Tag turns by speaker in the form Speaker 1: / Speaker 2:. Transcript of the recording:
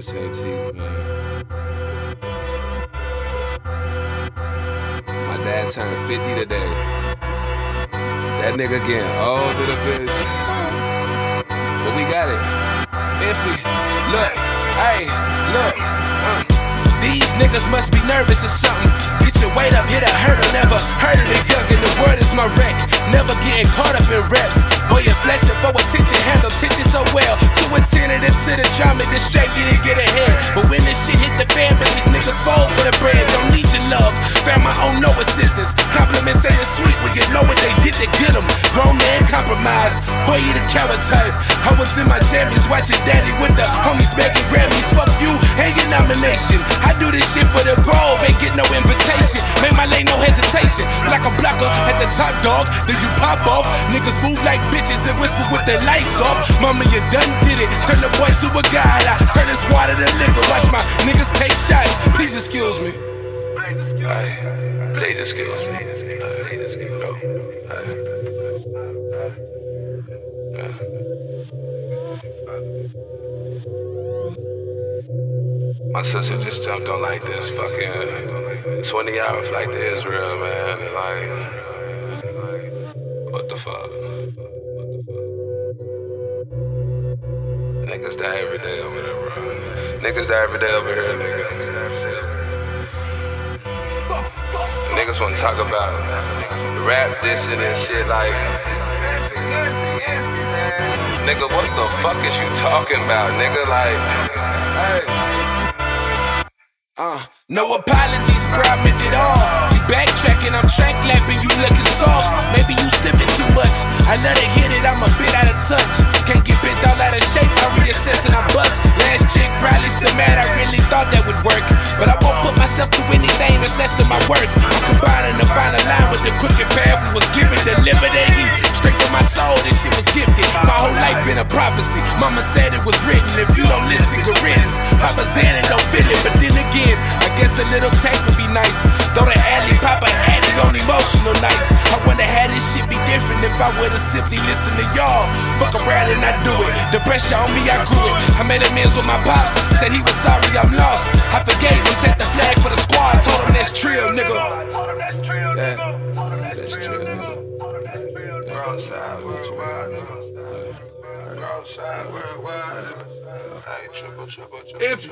Speaker 1: OSAT, man. My dad turned 50 today. That nigga getting old to the bitch. But we got it. Iffy. Look, hey, look. Uh. These niggas must be nervous or something. Get your weight up, hit a hurdle. Never heard of the young, and the word is my wreck. Never getting caught up in reps. Boy, you're flexing for attention, handle tension so well. Too attentive to the drama, distract you to get ahead. But when this shit hit the fan, man, these niggas fold for the bread. Don't need your love, found my own no assistance. Compliments ain't sweet when you know what they did to get them. Grown man compromise, boy, you the coward type. I was in my jammies watching daddy with the homies making Grammys. Fuck Like a blocker at the top dog, then you pop off. Niggas move like bitches and whisper with their lights off. Mama, you done did it. Turn the boy to a god. I turn this water to liquor. Watch my niggas take shots. Please excuse me.
Speaker 2: Aye. Please excuse me. Please excuse me. My sister just jumped on like this fucking 20 hour flight to Israel, man. Like, what the fuck? Niggas die every day over there, bro. Niggas die every day over here, nigga. Niggas wanna talk about rap dissing and shit like. Nigga, what the fuck is you talking about, nigga? Like.
Speaker 1: Hey. Uh, no apologies, promise at all. You backtracking, I'm track lapping, you looking soft. Maybe you sipping too much. I let it hit it, I'm a bit out of touch. Can't get bent all out of shape, I'm reassessing, I bust. A prophecy. Mama said it was written. If you don't listen, good riddance. Papa Zan and don't feel it, but then again, I guess a little tape would be nice. Throw the alley, Papa Addy on emotional nights. I wonder how this shit be different if I would've simply listened to y'all. Fuck around and I do it. The pressure on me, I grew it. I made amends with my pops. Said he was sorry, I'm lost. I forgave him, take the flag for the squad. Told him that's trill, If-.